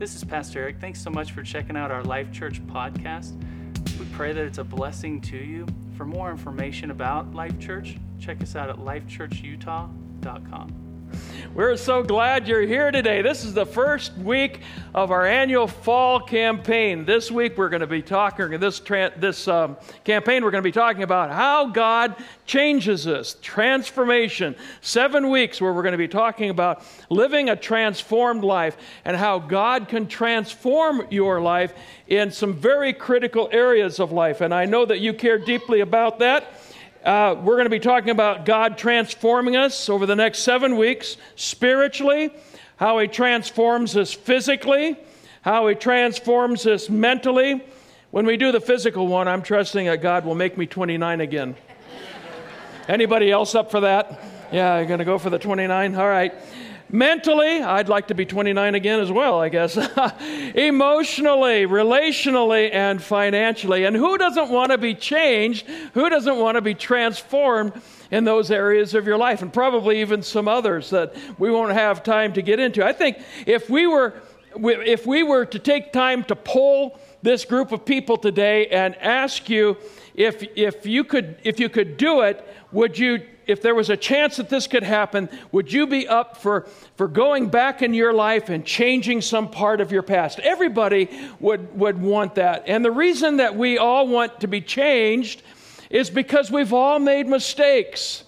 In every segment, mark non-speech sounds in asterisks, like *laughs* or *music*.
This is Pastor Eric. Thanks so much for checking out our Life Church podcast. We pray that it's a blessing to you. For more information about Life Church, check us out at lifechurchutah.com. We're so glad you're here today. This is the first week of our annual fall campaign. This week we're going to be talking, this, tra- this um, campaign, we're going to be talking about how God changes us, transformation. Seven weeks where we're going to be talking about living a transformed life and how God can transform your life in some very critical areas of life. And I know that you care deeply about that. Uh, we're going to be talking about God transforming us over the next seven weeks spiritually, how He transforms us physically, how He transforms us mentally. When we do the physical one, I'm trusting that God will make me 29 again. Anybody else up for that? Yeah, you're going to go for the 29? All right. Mentally, I'd like to be 29 again as well, I guess. *laughs* Emotionally, relationally, and financially. And who doesn't want to be changed? Who doesn't want to be transformed in those areas of your life? And probably even some others that we won't have time to get into. I think if we were if we were to take time to poll this group of people today and ask you if, if, you could, if you could do it, would you if there was a chance that this could happen, would you be up for, for going back in your life and changing some part of your past? Everybody would, would want that. And the reason that we all want to be changed is because we've all made mistakes.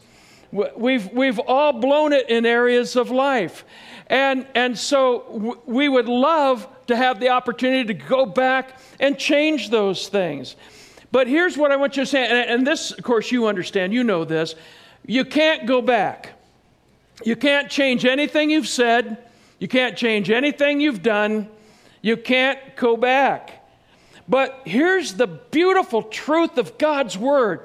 We've, we've all blown it in areas of life. And, and so we would love to have the opportunity to go back and change those things. But here's what I want you to say, and, and this, of course, you understand, you know this. You can't go back. You can't change anything you've said. You can't change anything you've done. You can't go back. But here's the beautiful truth of God's Word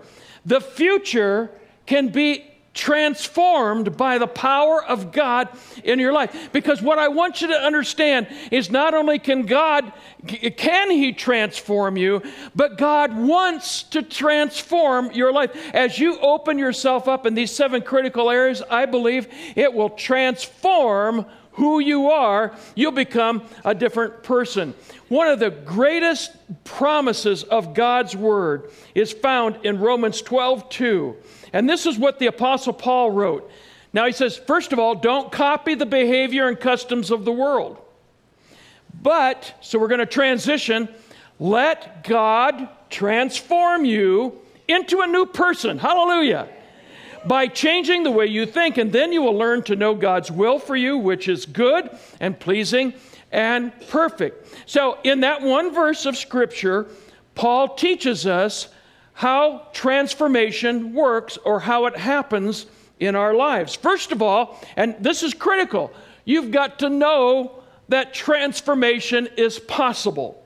the future can be transformed by the power of God in your life. Because what I want you to understand is not only can God can he transform you, but God wants to transform your life. As you open yourself up in these seven critical areas, I believe it will transform who you are, you'll become a different person. One of the greatest promises of God's word is found in Romans 12 2. And this is what the Apostle Paul wrote. Now he says, first of all, don't copy the behavior and customs of the world. But, so we're going to transition, let God transform you into a new person. Hallelujah. By changing the way you think, and then you will learn to know God's will for you, which is good and pleasing and perfect. So, in that one verse of Scripture, Paul teaches us how transformation works or how it happens in our lives. First of all, and this is critical, you've got to know that transformation is possible.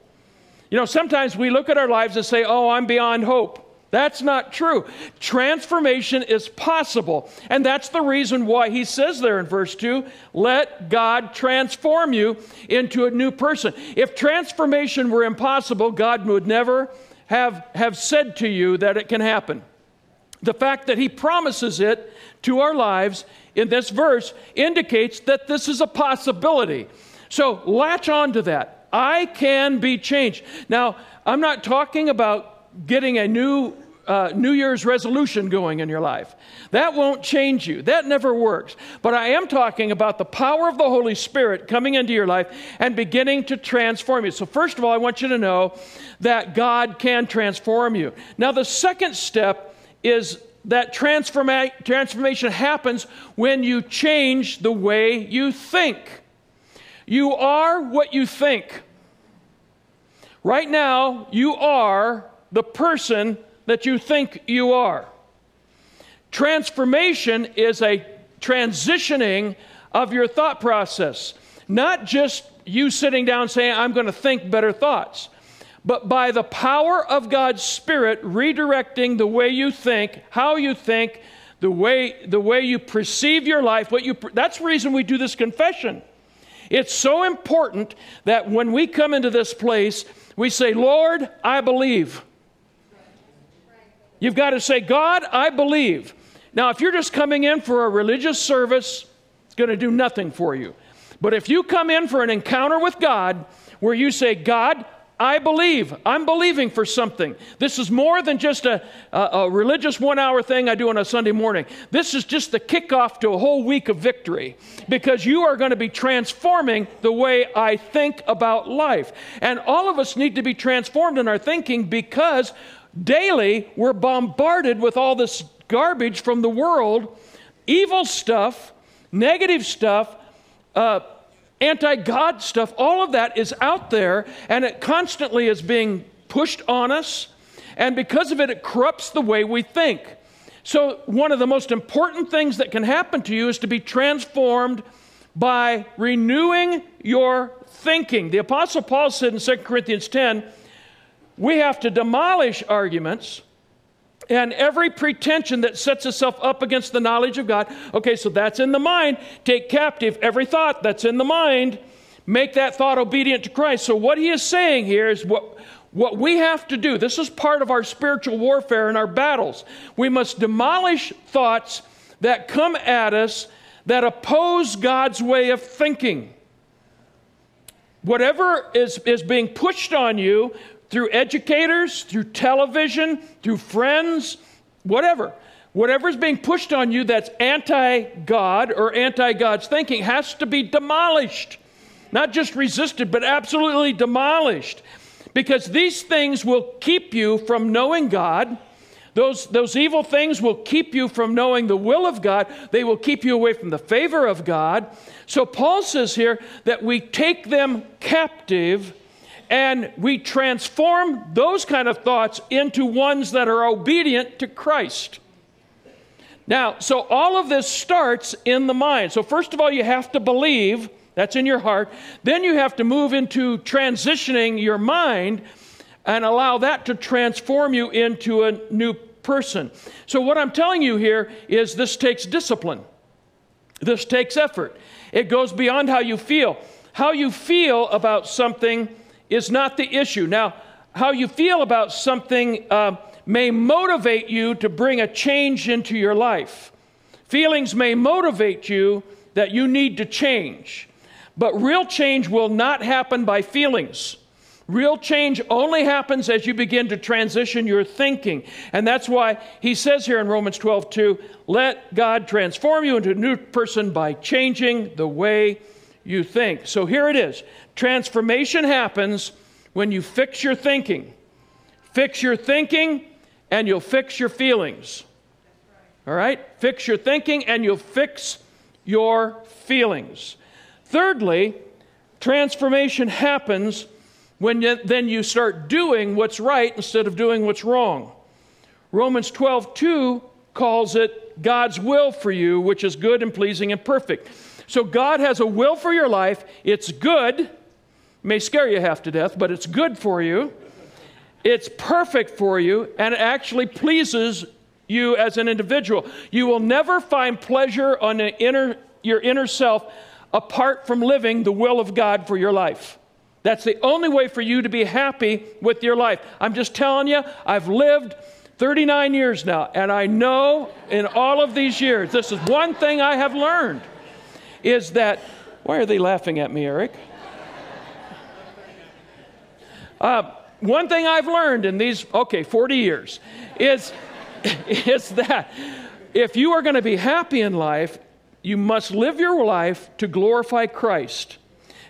You know, sometimes we look at our lives and say, oh, I'm beyond hope. That's not true. Transformation is possible. And that's the reason why he says there in verse 2 let God transform you into a new person. If transformation were impossible, God would never have, have said to you that it can happen. The fact that he promises it to our lives in this verse indicates that this is a possibility. So latch on to that. I can be changed. Now, I'm not talking about getting a new uh, New Year's resolution going in your life. That won't change you. That never works. But I am talking about the power of the Holy Spirit coming into your life and beginning to transform you. So, first of all, I want you to know that God can transform you. Now, the second step is that transforma- transformation happens when you change the way you think. You are what you think. Right now, you are the person that you think you are. Transformation is a transitioning of your thought process, not just you sitting down saying, I'm going to think better thoughts, but by the power of God's Spirit redirecting the way you think, how you think, the way, the way you perceive your life, what you, that's the reason we do this confession. It's so important that when we come into this place, we say, Lord, I believe. You've got to say, God, I believe. Now, if you're just coming in for a religious service, it's going to do nothing for you. But if you come in for an encounter with God where you say, God, I believe. I'm believing for something. This is more than just a, a, a religious one hour thing I do on a Sunday morning. This is just the kickoff to a whole week of victory because you are going to be transforming the way I think about life. And all of us need to be transformed in our thinking because daily we're bombarded with all this garbage from the world, evil stuff, negative stuff. Uh, anti God stuff, all of that is out there and it constantly is being pushed on us. And because of it, it corrupts the way we think. So, one of the most important things that can happen to you is to be transformed by renewing your thinking. The Apostle Paul said in 2 Corinthians 10 we have to demolish arguments and every pretension that sets itself up against the knowledge of God. Okay, so that's in the mind. Take captive every thought that's in the mind. Make that thought obedient to Christ. So, what he is saying here is what, what we have to do. This is part of our spiritual warfare and our battles. We must demolish thoughts that come at us that oppose God's way of thinking. Whatever is, is being pushed on you through educators, through television, through friends, whatever. Whatever is being pushed on you that's anti God or anti God's thinking has to be demolished. Not just resisted, but absolutely demolished. Because these things will keep you from knowing God. Those, those evil things will keep you from knowing the will of God. They will keep you away from the favor of God. So Paul says here that we take them captive and we transform those kind of thoughts into ones that are obedient to Christ. Now, so all of this starts in the mind. So, first of all, you have to believe, that's in your heart. Then you have to move into transitioning your mind and allow that to transform you into a new person. So, what I'm telling you here is this takes discipline, this takes effort. It goes beyond how you feel. How you feel about something is not the issue. Now, how you feel about something uh, may motivate you to bring a change into your life. Feelings may motivate you that you need to change. But real change will not happen by feelings. Real change only happens as you begin to transition your thinking. And that's why he says here in Romans 12, 2, let God transform you into a new person by changing the way you think. So here it is Transformation happens when you fix your thinking. Fix your thinking, and you'll fix your feelings. All right? Fix your thinking, and you'll fix your feelings. Thirdly, transformation happens when you, then you start doing what's right instead of doing what's wrong. Romans 12, 2 calls it God's will for you, which is good and pleasing and perfect. So God has a will for your life. It's good may scare you half to death, but it's good for you. It's perfect for you, and it actually pleases you as an individual. You will never find pleasure on inner, your inner self apart from living the will of God for your life. That's the only way for you to be happy with your life. I'm just telling you, I've lived 39 years now, and I know in all of these years, this is one thing I have learned is that, why are they laughing at me, Eric? Uh, one thing I've learned in these, okay, 40 years, is, *laughs* is that if you are going to be happy in life, you must live your life to glorify Christ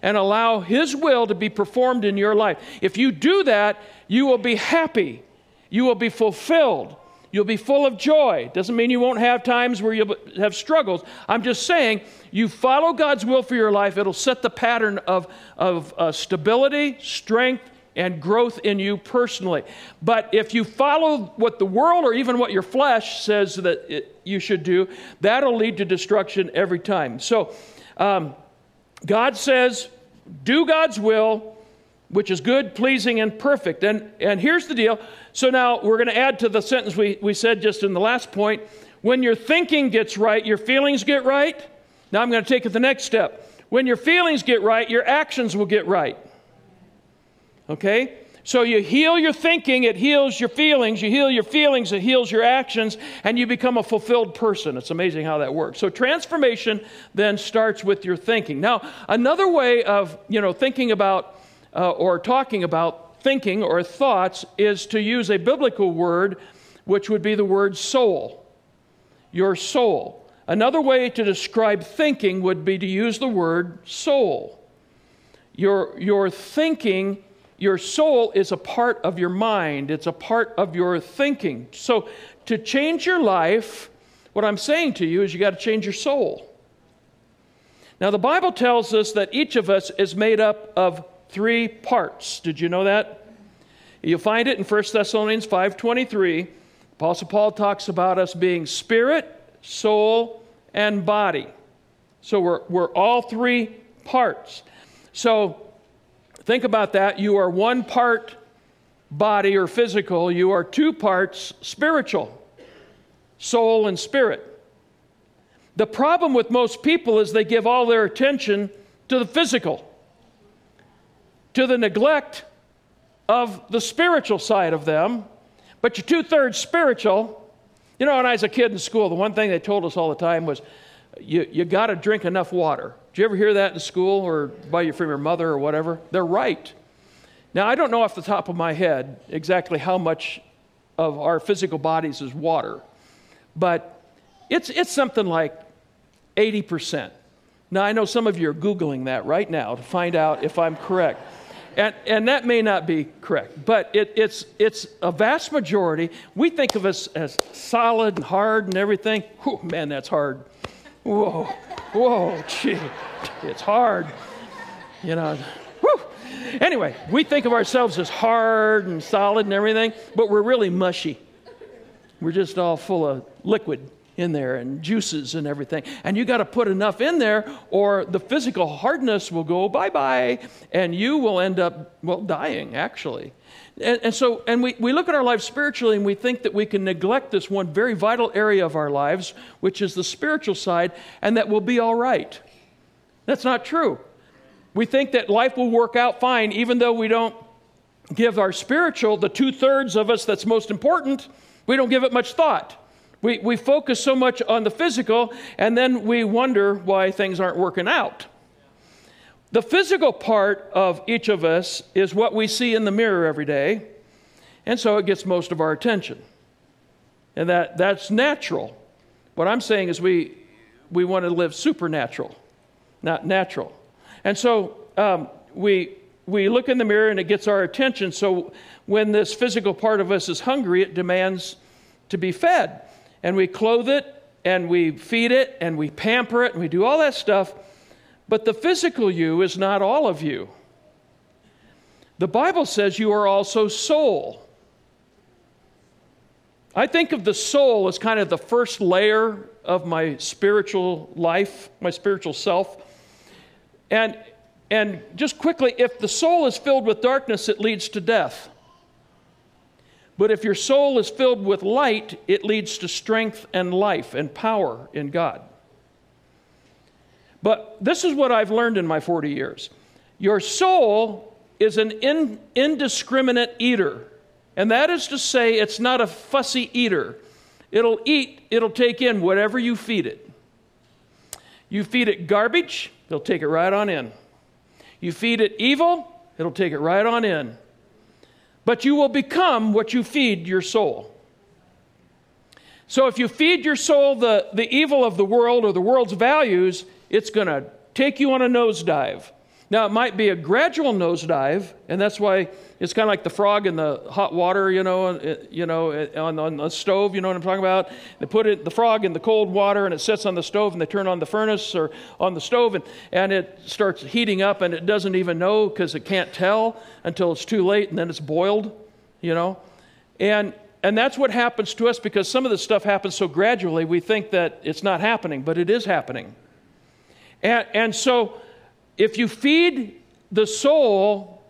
and allow His will to be performed in your life. If you do that, you will be happy, you will be fulfilled. You'll be full of joy. Doesn't mean you won't have times where you'll have struggles. I'm just saying, you follow God's will for your life, it'll set the pattern of, of uh, stability, strength, and growth in you personally. But if you follow what the world or even what your flesh says that it, you should do, that'll lead to destruction every time. So um, God says, do God's will, which is good, pleasing, and perfect. And, and here's the deal. So now we're going to add to the sentence we, we said just in the last point. When your thinking gets right, your feelings get right. Now I'm going to take it the next step. When your feelings get right, your actions will get right. Okay? So you heal your thinking, it heals your feelings. You heal your feelings, it heals your actions, and you become a fulfilled person. It's amazing how that works. So transformation then starts with your thinking. Now, another way of you know thinking about uh, or talking about thinking or thoughts is to use a biblical word, which would be the word soul. Your soul. Another way to describe thinking would be to use the word soul. Your, your thinking your soul is a part of your mind, it's a part of your thinking. So, to change your life, what I'm saying to you is you got to change your soul. Now, the Bible tells us that each of us is made up of three parts. Did you know that? You'll find it in 1 Thessalonians 5:23. Apostle Paul talks about us being spirit, soul, and body. So we're, we're all three parts. So Think about that. You are one part body or physical, you are two parts spiritual, soul and spirit. The problem with most people is they give all their attention to the physical, to the neglect of the spiritual side of them. But you're two thirds spiritual. You know, when I was a kid in school, the one thing they told us all the time was you, you got to drink enough water. Did you ever hear that in school or by your, from your mother or whatever? They're right. Now, I don't know off the top of my head exactly how much of our physical bodies is water, but it's, it's something like 80%. Now, I know some of you are Googling that right now to find out if I'm correct. And, and that may not be correct, but it, it's, it's a vast majority. We think of us as solid and hard and everything. Whew, man, that's hard. Whoa, whoa, gee, it's hard. You know, whew. Anyway, we think of ourselves as hard and solid and everything, but we're really mushy. We're just all full of liquid in there and juices and everything. And you got to put enough in there, or the physical hardness will go bye bye, and you will end up, well, dying, actually. And, and, so, and we, we look at our lives spiritually and we think that we can neglect this one very vital area of our lives, which is the spiritual side, and that we'll be all right. That's not true. We think that life will work out fine, even though we don't give our spiritual, the two thirds of us that's most important, we don't give it much thought. We, we focus so much on the physical, and then we wonder why things aren't working out. The physical part of each of us is what we see in the mirror every day, and so it gets most of our attention. And that, that's natural. What I'm saying is we, we want to live supernatural, not natural. And so um, we, we look in the mirror and it gets our attention. So when this physical part of us is hungry, it demands to be fed. And we clothe it and we feed it and we pamper it and we do all that stuff but the physical you is not all of you. The Bible says you are also soul. I think of the soul as kind of the first layer of my spiritual life, my spiritual self. And, and just quickly, if the soul is filled with darkness, it leads to death. But if your soul is filled with light, it leads to strength and life and power in God. But this is what I've learned in my 40 years your soul is an in, indiscriminate eater. And that is to say, it's not a fussy eater. It'll eat, it'll take in whatever you feed it. You feed it garbage, it'll take it right on in. You feed it evil, it'll take it right on in. But you will become what you feed your soul. So if you feed your soul the, the evil of the world or the world's values, it's going to take you on a nosedive. Now, it might be a gradual nosedive, and that's why it's kind of like the frog in the hot water, you know, uh, you know, uh, on, on the stove, you know what I'm talking about? They put it, the frog in the cold water, and it sits on the stove, and they turn on the furnace or on the stove, and, and it starts heating up, and it doesn't even know because it can't tell until it's too late, and then it's boiled, you know? And, and that's what happens to us because some of this stuff happens so gradually, we think that it's not happening, but it is happening. And, and so, if you feed the soul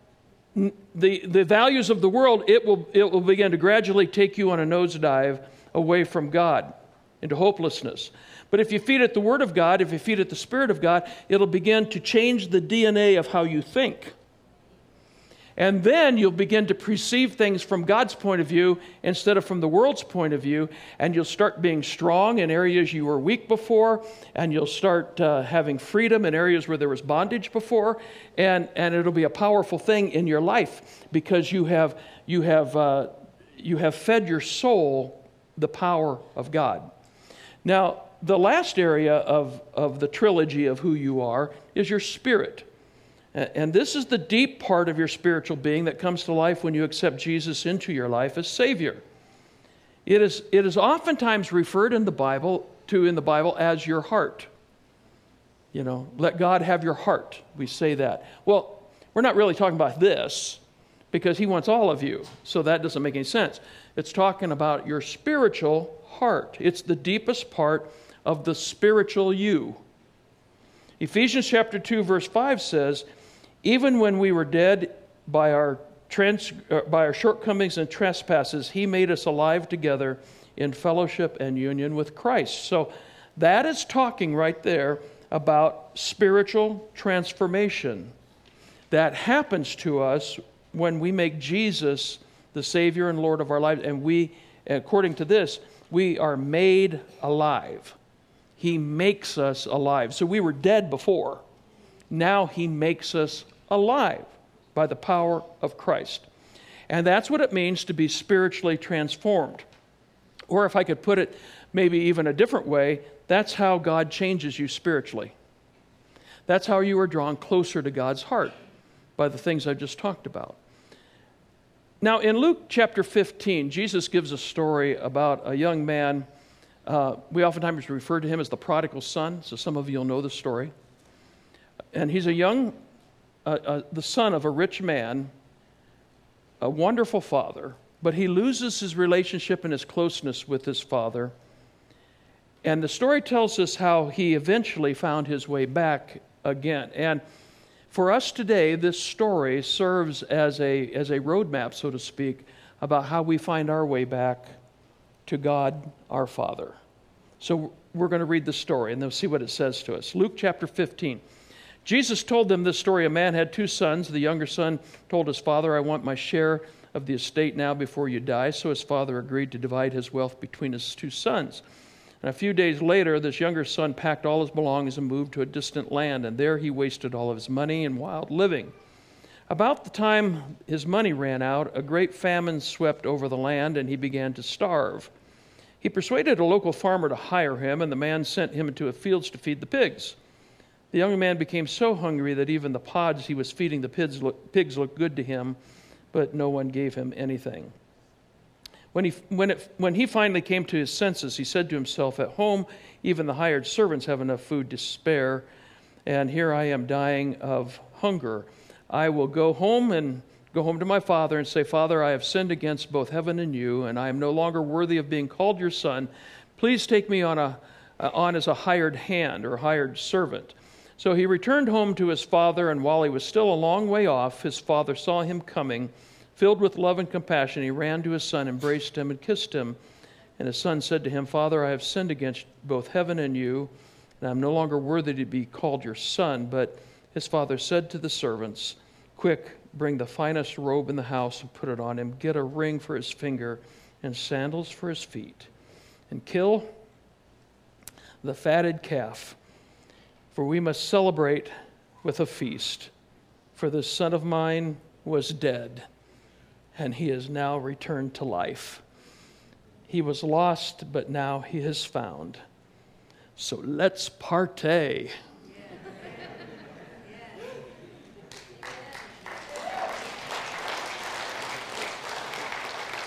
the, the values of the world, it will, it will begin to gradually take you on a nosedive away from God into hopelessness. But if you feed it the Word of God, if you feed it the Spirit of God, it'll begin to change the DNA of how you think. And then you'll begin to perceive things from God's point of view instead of from the world's point of view. And you'll start being strong in areas you were weak before. And you'll start uh, having freedom in areas where there was bondage before. And, and it'll be a powerful thing in your life because you have, you have, uh, you have fed your soul the power of God. Now, the last area of, of the trilogy of who you are is your spirit. And this is the deep part of your spiritual being that comes to life when you accept Jesus into your life as Savior. It is, it is oftentimes referred in the Bible to in the Bible as your heart. You know, let God have your heart. We say that. Well, we're not really talking about this because He wants all of you. So that doesn't make any sense. It's talking about your spiritual heart, it's the deepest part of the spiritual you. Ephesians chapter 2, verse 5 says, even when we were dead by our, trans, uh, by our shortcomings and trespasses, He made us alive together in fellowship and union with Christ. So that is talking right there about spiritual transformation that happens to us when we make Jesus the Savior and Lord of our lives. And we, according to this, we are made alive. He makes us alive. So we were dead before. Now he makes us alive by the power of Christ. And that's what it means to be spiritually transformed. Or if I could put it maybe even a different way, that's how God changes you spiritually. That's how you are drawn closer to God's heart by the things I've just talked about. Now, in Luke chapter 15, Jesus gives a story about a young man. Uh, we oftentimes refer to him as the prodigal son, so some of you will know the story. And he's a young the son of a rich man, a wonderful father, but he loses his relationship and his closeness with his father. And the story tells us how he eventually found his way back again. And for us today, this story serves as a, as a roadmap, so to speak, about how we find our way back to God our Father. So we're going to read the story and then see what it says to us. Luke chapter 15. Jesus told them this story. A man had two sons. The younger son told his father, I want my share of the estate now before you die. So his father agreed to divide his wealth between his two sons. And a few days later, this younger son packed all his belongings and moved to a distant land, and there he wasted all of his money in wild living. About the time his money ran out, a great famine swept over the land, and he began to starve. He persuaded a local farmer to hire him, and the man sent him into the fields to feed the pigs. The young man became so hungry that even the pods he was feeding the pigs, look, pigs looked good to him, but no one gave him anything. When he, when, it, when he finally came to his senses, he said to himself, At home, even the hired servants have enough food to spare, and here I am dying of hunger. I will go home and go home to my father and say, Father, I have sinned against both heaven and you, and I am no longer worthy of being called your son. Please take me on, a, uh, on as a hired hand or hired servant. So he returned home to his father, and while he was still a long way off, his father saw him coming. Filled with love and compassion, he ran to his son, embraced him, and kissed him. And his son said to him, Father, I have sinned against both heaven and you, and I am no longer worthy to be called your son. But his father said to the servants, Quick, bring the finest robe in the house and put it on him. Get a ring for his finger and sandals for his feet. And kill the fatted calf for we must celebrate with a feast. For this son of mine was dead, and he is now returned to life. He was lost, but now he is found. So let's partay.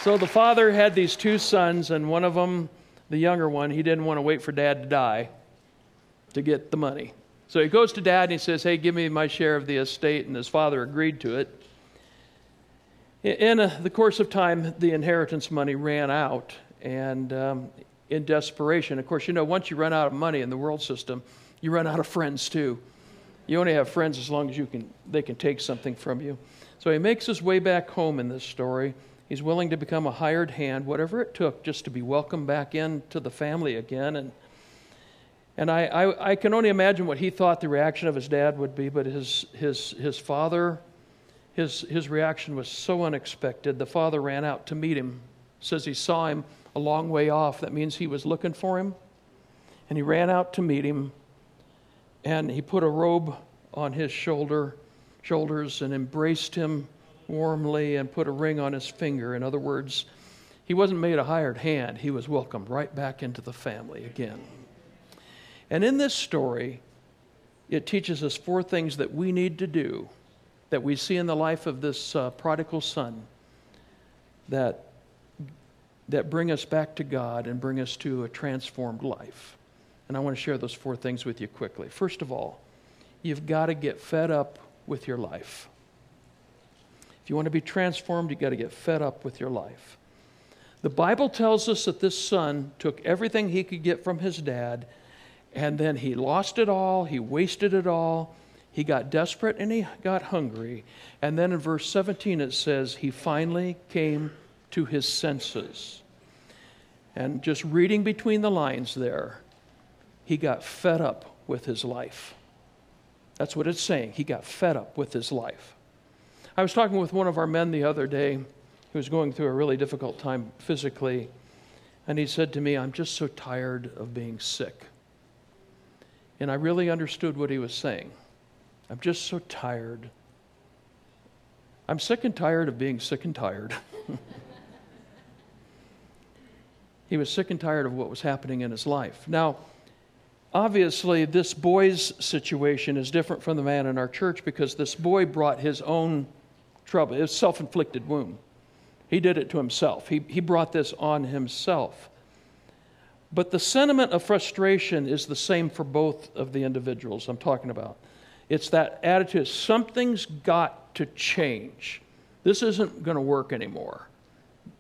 So the father had these two sons, and one of them, the younger one, he didn't want to wait for dad to die to get the money. So he goes to dad and he says, Hey, give me my share of the estate. And his father agreed to it. In uh, the course of time, the inheritance money ran out. And um, in desperation, of course, you know, once you run out of money in the world system, you run out of friends too. You only have friends as long as you can, they can take something from you. So he makes his way back home in this story. He's willing to become a hired hand, whatever it took, just to be welcomed back into the family again. And and I, I, I, can only imagine what he thought the reaction of his dad would be, but his, his, his father his, his reaction was so unexpected. The father ran out to meet him. Says he saw him a long way off. That means he was looking for him. And he ran out to meet him. And he put a robe on his shoulder, shoulders and embraced him warmly and put a ring on his finger. In other words, he wasn't made a hired hand. He was welcomed right back into the family again. And in this story, it teaches us four things that we need to do that we see in the life of this uh, prodigal son that, that bring us back to God and bring us to a transformed life. And I want to share those four things with you quickly. First of all, you've got to get fed up with your life. If you want to be transformed, you've got to get fed up with your life. The Bible tells us that this son took everything he could get from his dad, and then he lost it all, he wasted it all, he got desperate and he got hungry. And then in verse 17 it says, he finally came to his senses. And just reading between the lines there, he got fed up with his life. That's what it's saying. He got fed up with his life. I was talking with one of our men the other day who was going through a really difficult time physically, and he said to me, I'm just so tired of being sick. And I really understood what he was saying. I'm just so tired. I'm sick and tired of being sick and tired. *laughs* he was sick and tired of what was happening in his life. Now, obviously, this boy's situation is different from the man in our church because this boy brought his own trouble. Was self inflicted wound. He did it to himself, he, he brought this on himself. But the sentiment of frustration is the same for both of the individuals I'm talking about. It's that attitude something's got to change. This isn't going to work anymore.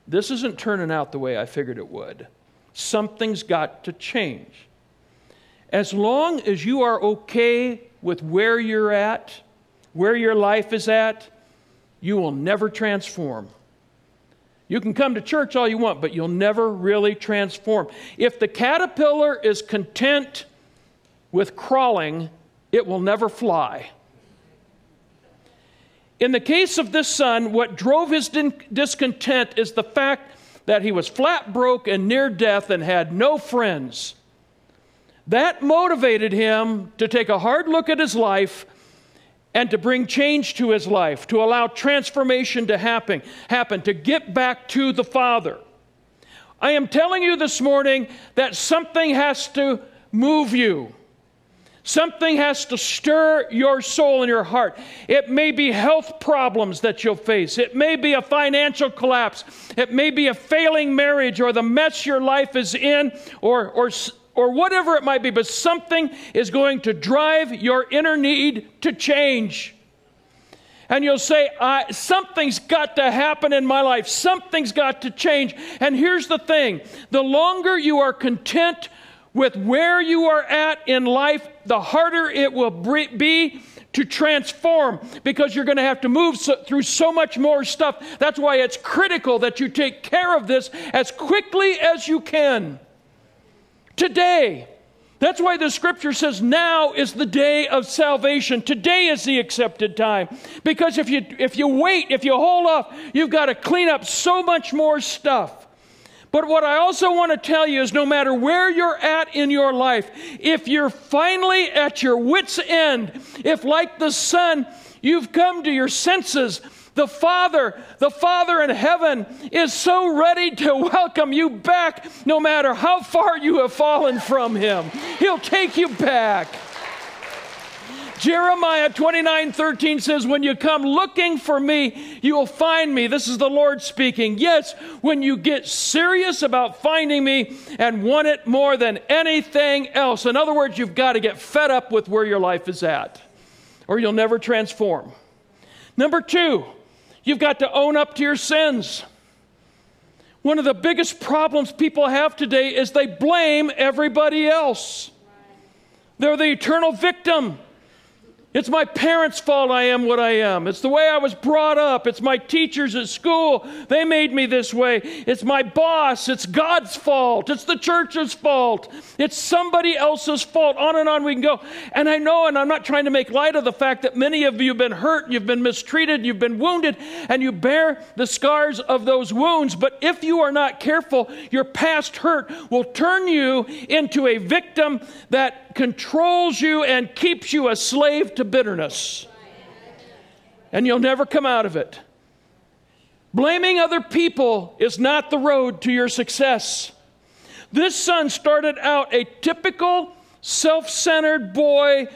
This isn't turning out the way I figured it would. Something's got to change. As long as you are okay with where you're at, where your life is at, you will never transform. You can come to church all you want, but you'll never really transform. If the caterpillar is content with crawling, it will never fly. In the case of this son, what drove his discontent is the fact that he was flat broke and near death and had no friends. That motivated him to take a hard look at his life and to bring change to his life, to allow transformation to happen, happen, to get back to the Father. I am telling you this morning that something has to move you. Something has to stir your soul and your heart. It may be health problems that you'll face. It may be a financial collapse. It may be a failing marriage or the mess your life is in or, or, or whatever it might be. But something is going to drive your inner need to change. And you'll say, Something's got to happen in my life. Something's got to change. And here's the thing the longer you are content with where you are at in life, the harder it will be to transform because you're going to have to move so, through so much more stuff. That's why it's critical that you take care of this as quickly as you can. Today, that's why the scripture says now is the day of salvation. Today is the accepted time. Because if you if you wait, if you hold off, you've got to clean up so much more stuff. But what I also want to tell you is no matter where you're at in your life, if you're finally at your wits' end, if like the Son, you've come to your senses, the Father, the Father in heaven is so ready to welcome you back no matter how far you have fallen from Him. He'll take you back. Jeremiah 29 13 says, When you come looking for me, you will find me. This is the Lord speaking. Yes, when you get serious about finding me and want it more than anything else. In other words, you've got to get fed up with where your life is at, or you'll never transform. Number two, you've got to own up to your sins. One of the biggest problems people have today is they blame everybody else. They're the eternal victim. It's my parents' fault I am what I am. It's the way I was brought up. It's my teachers at school. They made me this way. It's my boss. It's God's fault. It's the church's fault. It's somebody else's fault. On and on we can go. And I know, and I'm not trying to make light of the fact that many of you have been hurt, you've been mistreated, you've been wounded, and you bear the scars of those wounds. But if you are not careful, your past hurt will turn you into a victim that controls you and keeps you a slave to bitterness. And you'll never come out of it. Blaming other people is not the road to your success. This son started out a typical self centered boy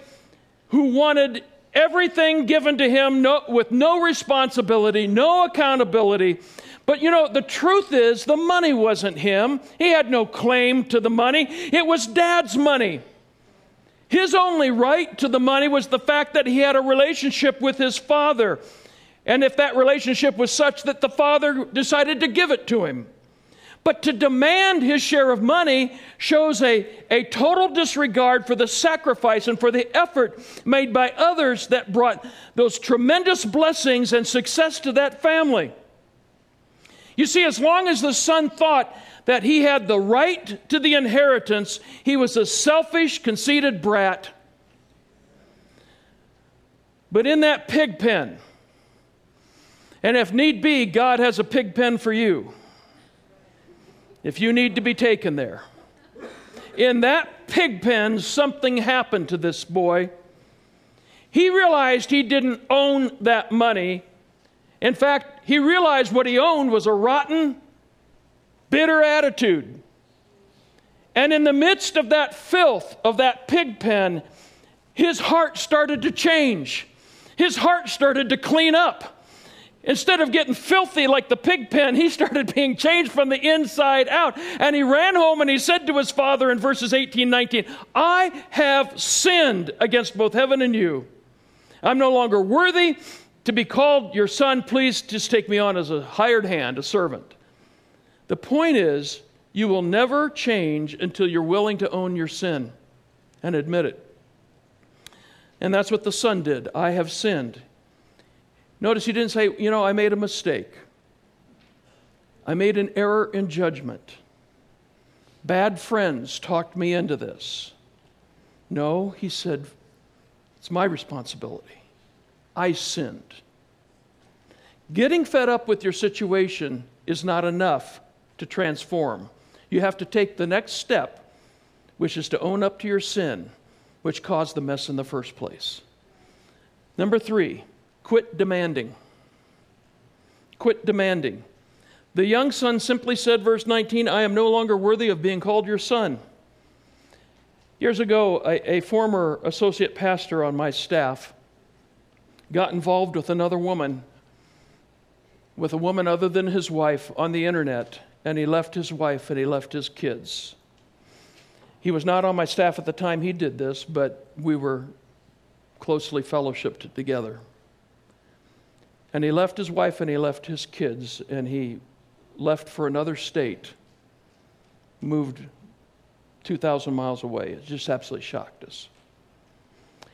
who wanted everything given to him no, with no responsibility, no accountability. But you know, the truth is, the money wasn't him. He had no claim to the money, it was dad's money. His only right to the money was the fact that he had a relationship with his father. And if that relationship was such that the father decided to give it to him. But to demand his share of money shows a, a total disregard for the sacrifice and for the effort made by others that brought those tremendous blessings and success to that family. You see, as long as the son thought that he had the right to the inheritance, he was a selfish, conceited brat. But in that pig pen, and if need be, God has a pig pen for you. If you need to be taken there. In that pig pen, something happened to this boy. He realized he didn't own that money. In fact, he realized what he owned was a rotten, bitter attitude. And in the midst of that filth, of that pig pen, his heart started to change. His heart started to clean up. Instead of getting filthy like the pig pen, he *laughs* started being changed from the inside out. And he ran home and he said to his father in verses 18 19, I have sinned against both heaven and you. I'm no longer worthy to be called your son. Please just take me on as a hired hand, a servant. The point is, you will never change until you're willing to own your sin and admit it. And that's what the son did. I have sinned. Notice he didn't say, you know, I made a mistake. I made an error in judgment. Bad friends talked me into this. No, he said, it's my responsibility. I sinned. Getting fed up with your situation is not enough to transform. You have to take the next step, which is to own up to your sin, which caused the mess in the first place. Number three, quit demanding. Quit demanding. The young son simply said, verse 19, I am no longer worthy of being called your son. Years ago, a, a, former associate pastor on my staff got involved with another woman, with a woman other than his wife, on the internet and he left his wife and he left his kids. He was not on my staff at the time he did this, but we were closely fellowshipped together. And he left his wife and he left his kids and he left for another state, moved 2,000 miles away. It just absolutely shocked us.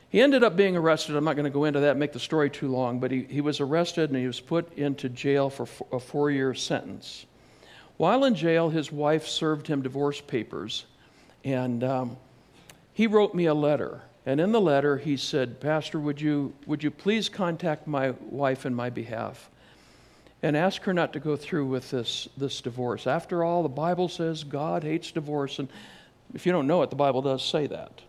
He ended up being arrested. I'm not going to go into that, make the story too long, but he, he was arrested and he was put into jail for a four year sentence. While in jail, his wife served him divorce papers, and um, he wrote me a letter. And in the letter, he said, Pastor, would you, would you please contact my wife in my behalf and ask her not to go through with this, this divorce? After all, the Bible says God hates divorce. And if you don't know it, the Bible does say that.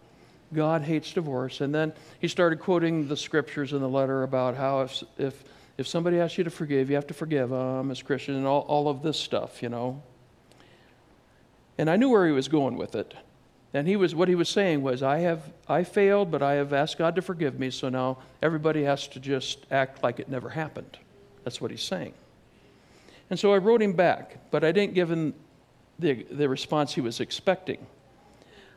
God hates divorce. And then he started quoting the scriptures in the letter about how if, if if somebody asks you to forgive, you have to forgive them as Christian and all, all of this stuff, you know. And I knew where he was going with it. And he was what he was saying was, I have I failed, but I have asked God to forgive me, so now everybody has to just act like it never happened. That's what he's saying. And so I wrote him back, but I didn't give him the, the response he was expecting.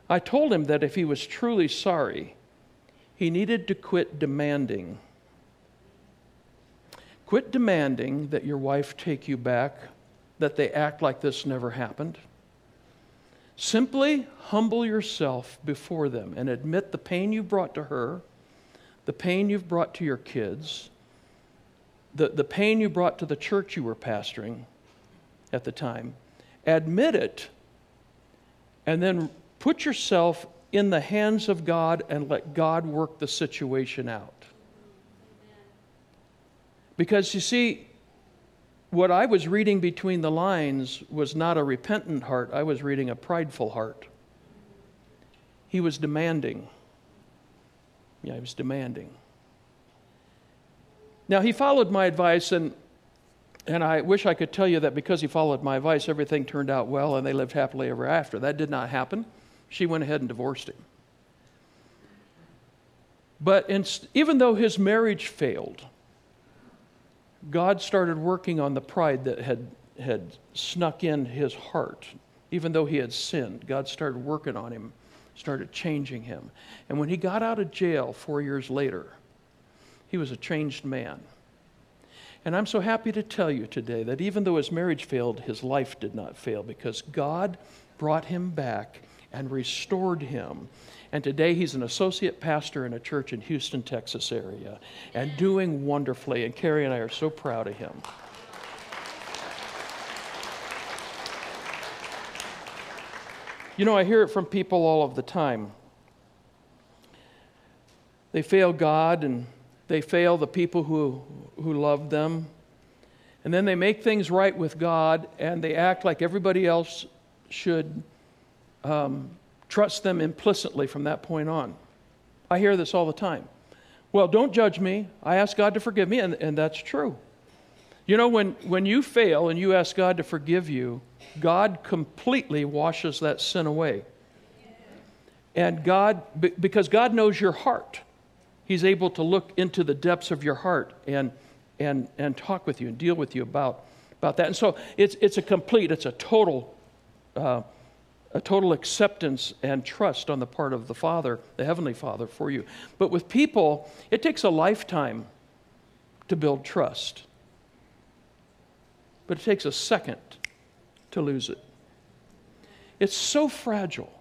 I told him that if he was truly sorry, he needed to quit demanding Quit demanding that your wife take you back, that they act like this never happened. Simply humble yourself before them and admit the pain you brought to her, the pain you've brought to your kids, the, the pain you brought to the church you were pastoring at the time, admit it, and then put yourself in the hands of God and let God work the situation out. Because you see, what I was reading between the lines was not a repentant heart, I was reading a prideful heart. He was demanding. Yeah, he was demanding. Now, he followed my advice, and, and I wish I could tell you that because he followed my advice, everything turned out well and they lived happily ever after. That did not happen. She went ahead and divorced him. But in, even though his marriage failed, God started working on the pride that had, had snuck in his heart. Even though he had sinned, God started working on him, started changing him. And when he got out of jail four years later, he was a changed man. And I'm so happy to tell you today that even though his marriage failed, his life did not fail because God brought him back and restored him. And today he's an associate pastor in a church in Houston, Texas area and doing wonderfully. And Carrie and I are so proud of him. You know, I hear it from people all of the time. They fail God and they fail the people who, who love them. And then they make things right with God and they act like everybody else should um, trust them implicitly from that point on. I hear this all the time. Well, don't judge me. I ask God to forgive me, and, and that's true. You know, when, when you fail and you ask God to forgive you, God completely washes that sin away. And God, because God knows your heart. He's able to look into the depths of your heart and, and, and talk with you and deal with you about, about that. And so it's, it's a complete, it's a total, uh, a total acceptance and trust on the part of the Father, the Heavenly Father, for you. But with people, it takes a lifetime to build trust. But it takes a second to lose it. It's so fragile.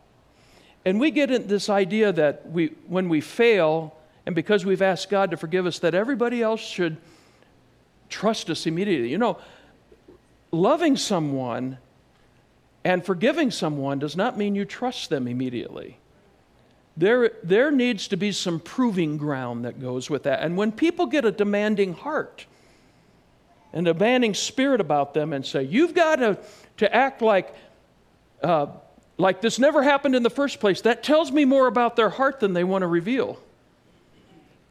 And we get this idea that we, when we fail, and because we've asked God to forgive us, that everybody else should trust us immediately. You know, loving someone and forgiving someone does not mean you trust them immediately. There, there needs to be some proving ground that goes with that. And when people get a demanding heart and a demanding spirit about them and say, you've got to, to act like, uh, like this never happened in the first place, that tells me more about their heart than they want to reveal.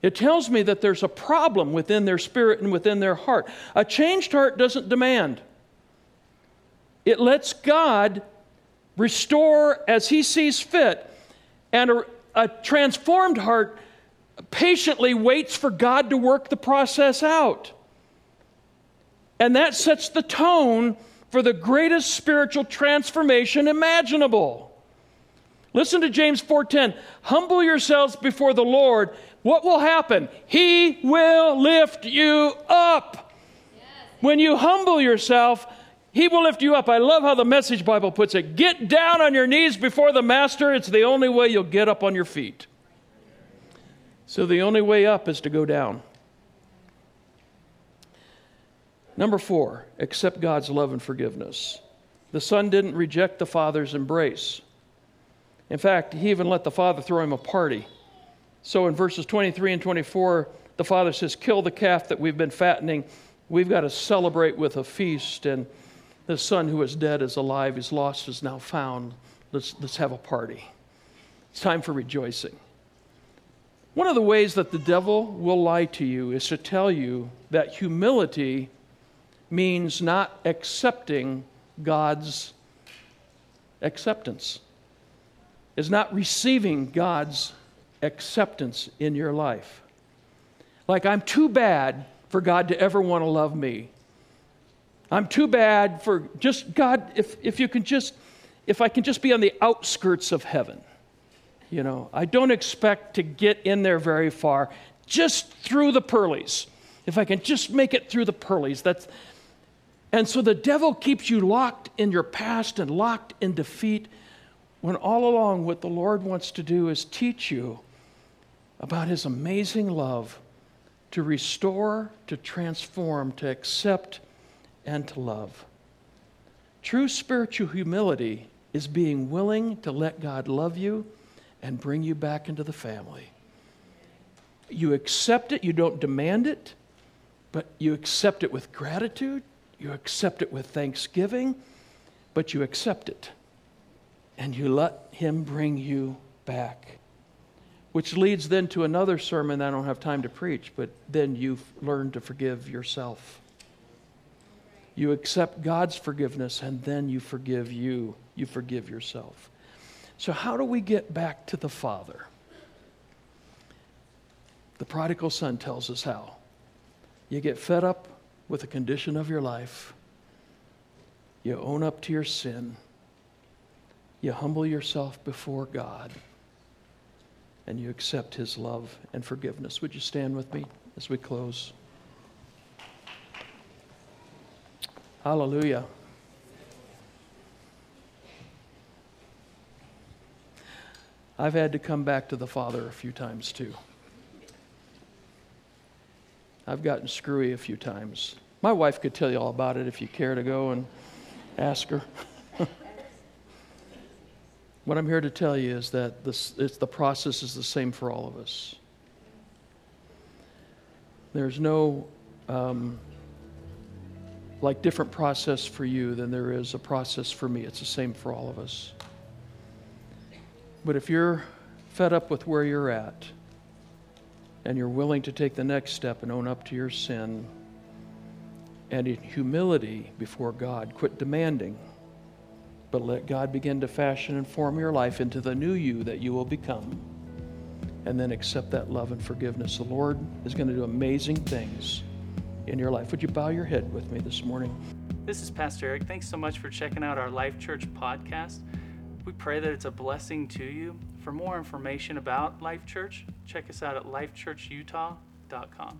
It tells me that there's a problem within their spirit and within their heart. A changed heart doesn't demand, it lets God restore as He sees fit. And a, a transformed heart patiently waits for God to work the process out. And that sets the tone for the greatest spiritual transformation imaginable. Listen to James 4:10. Humble yourselves before the Lord what will happen? He will lift you up. Yes. When you humble yourself, He will lift you up. I love how the Message Bible puts it. Get down on your knees before the Master. It's the only way you'll get up on your feet. So the only way up is to go down. Number four, accept God's love and forgiveness. The Son didn't reject the Father's embrace. In fact, he even let the Father throw him a party. So in verses 23 and 24, the father says, Kill the calf that we've been fattening. We've got to celebrate with a feast. And the son who is dead is alive, he's lost, is now found. Let's, let's have a party. It's time for rejoicing. One of the ways that the devil will lie to you is to tell you that humility means not accepting God's acceptance, is not receiving God's acceptance in your life. Like, I'm too bad for God to ever want to love me. I'm too bad for just, God, if, if you can just, if I can just be on the outskirts of heaven. You know, I don't expect to get in there very far, just through the pearlies. If I can just make it through the pearlies, that's. And so the devil keeps you locked in your past and locked in defeat when all along what the Lord wants to do is teach you about his amazing love to restore, to transform, to accept, and to love. True spiritual humility is being willing to let God love you and bring you back into the family. You accept it, you don't demand it, but you accept it with gratitude, you accept it with thanksgiving, but you accept it. And you let Him bring you back. Which leads then to another sermon I don't have time to preach, but then you've learned to forgive yourself. You accept God's forgiveness, and then you forgive you. You forgive yourself. So, how do we get back to the Father? The prodigal son tells us how. You get fed up with the condition of your life, you own up to your sin, you humble yourself before God, and you accept his love and forgiveness. Would you stand with me as we close? Hallelujah. I've had to come back to the Father a few times too. I've gotten screwy a few times. My wife could tell you all about it if you care to go and ask her. *laughs* what I'm here to tell you is that this, the process is the same for all of us. There's no um, like different process for you than there is a process for me. It's the same for all of us. But if you're fed up with where you're at and you're willing to take the next step and own up to your sin, and in humility before God, quit demanding, but let God begin to fashion and form your life into the new you that you will become. And then accept that love and forgiveness. The Lord is going to do amazing things in your life. Would you bow your head with me this morning? This is Pastor Eric. Thanks so much for checking out our Life Church podcast. We pray that it's a blessing to you. For more information about Life Church, check us out at lifechurchutah.com.